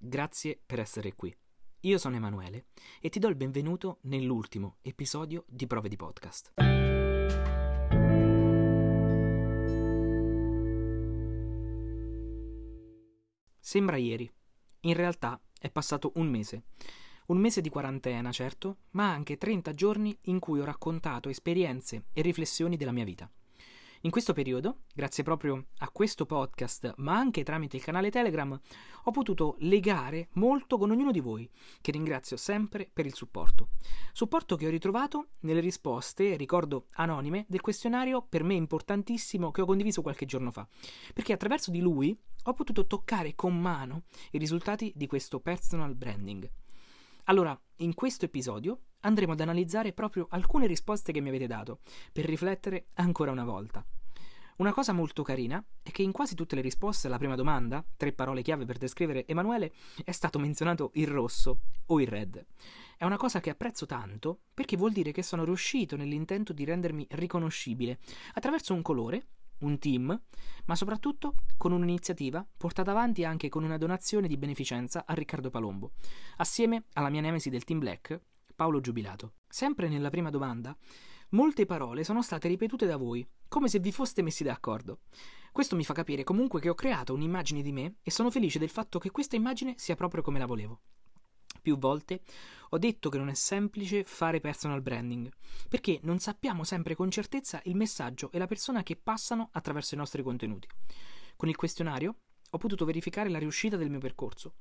grazie per essere qui. Io sono Emanuele e ti do il benvenuto nell'ultimo episodio di Prove di Podcast. Sembra ieri. In realtà è passato un mese. Un mese di quarantena, certo, ma anche 30 giorni in cui ho raccontato esperienze e riflessioni della mia vita. In questo periodo, grazie proprio a questo podcast, ma anche tramite il canale Telegram, ho potuto legare molto con ognuno di voi, che ringrazio sempre per il supporto. Supporto che ho ritrovato nelle risposte, ricordo anonime, del questionario per me importantissimo che ho condiviso qualche giorno fa, perché attraverso di lui ho potuto toccare con mano i risultati di questo personal branding. Allora, in questo episodio andremo ad analizzare proprio alcune risposte che mi avete dato, per riflettere ancora una volta. Una cosa molto carina è che in quasi tutte le risposte alla prima domanda, tre parole chiave per descrivere Emanuele, è stato menzionato il rosso o il red. È una cosa che apprezzo tanto perché vuol dire che sono riuscito nell'intento di rendermi riconoscibile attraverso un colore un team, ma soprattutto con un'iniziativa portata avanti anche con una donazione di beneficenza a Riccardo Palombo, assieme alla mia nemesi del Team Black, Paolo Giubilato. Sempre nella prima domanda, molte parole sono state ripetute da voi, come se vi foste messi d'accordo. Questo mi fa capire comunque che ho creato un'immagine di me e sono felice del fatto che questa immagine sia proprio come la volevo. Più volte ho detto che non è semplice fare personal branding, perché non sappiamo sempre con certezza il messaggio e la persona che passano attraverso i nostri contenuti. Con il questionario ho potuto verificare la riuscita del mio percorso.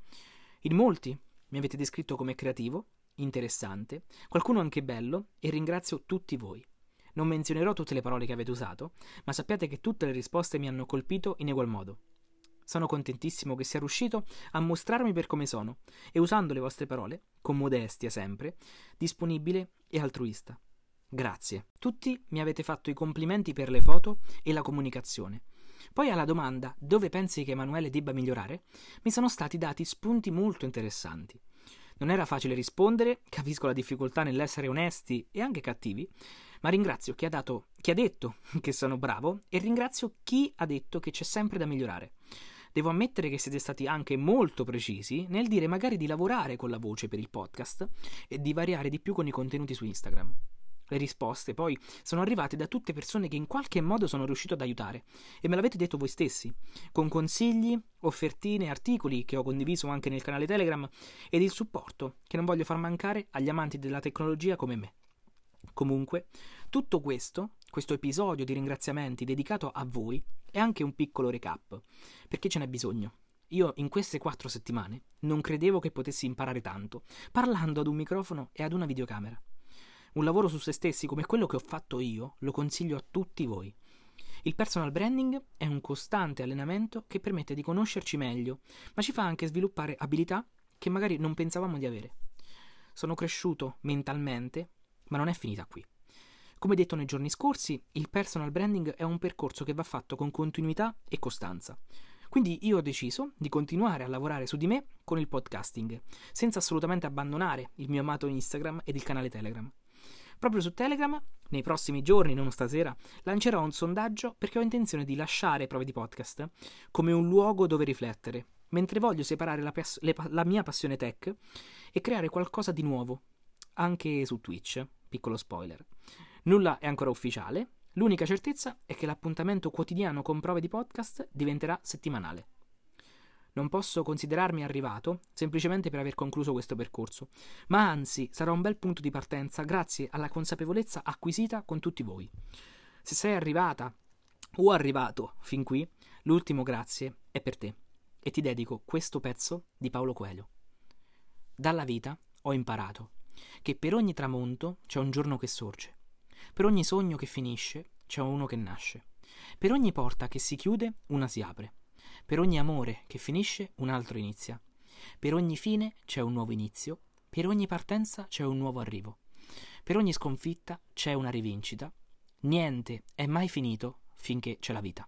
In molti mi avete descritto come creativo, interessante, qualcuno anche bello e ringrazio tutti voi. Non menzionerò tutte le parole che avete usato, ma sappiate che tutte le risposte mi hanno colpito in egual modo. Sono contentissimo che sia riuscito a mostrarmi per come sono e usando le vostre parole, con modestia sempre, disponibile e altruista. Grazie. Tutti mi avete fatto i complimenti per le foto e la comunicazione. Poi alla domanda dove pensi che Emanuele debba migliorare, mi sono stati dati spunti molto interessanti. Non era facile rispondere, capisco la difficoltà nell'essere onesti e anche cattivi, ma ringrazio chi ha, dato, chi ha detto che sono bravo e ringrazio chi ha detto che c'è sempre da migliorare. Devo ammettere che siete stati anche molto precisi nel dire magari di lavorare con la voce per il podcast e di variare di più con i contenuti su Instagram. Le risposte poi sono arrivate da tutte persone che in qualche modo sono riuscito ad aiutare e me l'avete detto voi stessi, con consigli, offertine, articoli che ho condiviso anche nel canale Telegram ed il supporto che non voglio far mancare agli amanti della tecnologia come me. Comunque, tutto questo, questo episodio di ringraziamenti dedicato a voi, è anche un piccolo recap, perché ce n'è bisogno. Io in queste quattro settimane non credevo che potessi imparare tanto, parlando ad un microfono e ad una videocamera. Un lavoro su se stessi come quello che ho fatto io lo consiglio a tutti voi. Il personal branding è un costante allenamento che permette di conoscerci meglio, ma ci fa anche sviluppare abilità che magari non pensavamo di avere. Sono cresciuto mentalmente, ma non è finita qui. Come detto nei giorni scorsi, il personal branding è un percorso che va fatto con continuità e costanza. Quindi io ho deciso di continuare a lavorare su di me con il podcasting, senza assolutamente abbandonare il mio amato Instagram ed il canale Telegram. Proprio su Telegram, nei prossimi giorni, non stasera, lancerò un sondaggio perché ho intenzione di lasciare prove di podcast come un luogo dove riflettere, mentre voglio separare la, pas- le- la mia passione tech e creare qualcosa di nuovo, anche su Twitch, piccolo spoiler. Nulla è ancora ufficiale, l'unica certezza è che l'appuntamento quotidiano con prove di podcast diventerà settimanale. Non posso considerarmi arrivato semplicemente per aver concluso questo percorso, ma anzi sarà un bel punto di partenza grazie alla consapevolezza acquisita con tutti voi. Se sei arrivata o arrivato fin qui, l'ultimo grazie è per te e ti dedico questo pezzo di Paolo Coelho. Dalla vita ho imparato che per ogni tramonto c'è un giorno che sorge per ogni sogno che finisce c'è uno che nasce. Per ogni porta che si chiude, una si apre. Per ogni amore che finisce, un altro inizia. Per ogni fine c'è un nuovo inizio. Per ogni partenza c'è un nuovo arrivo. Per ogni sconfitta c'è una rivincita. Niente è mai finito finché c'è la vita.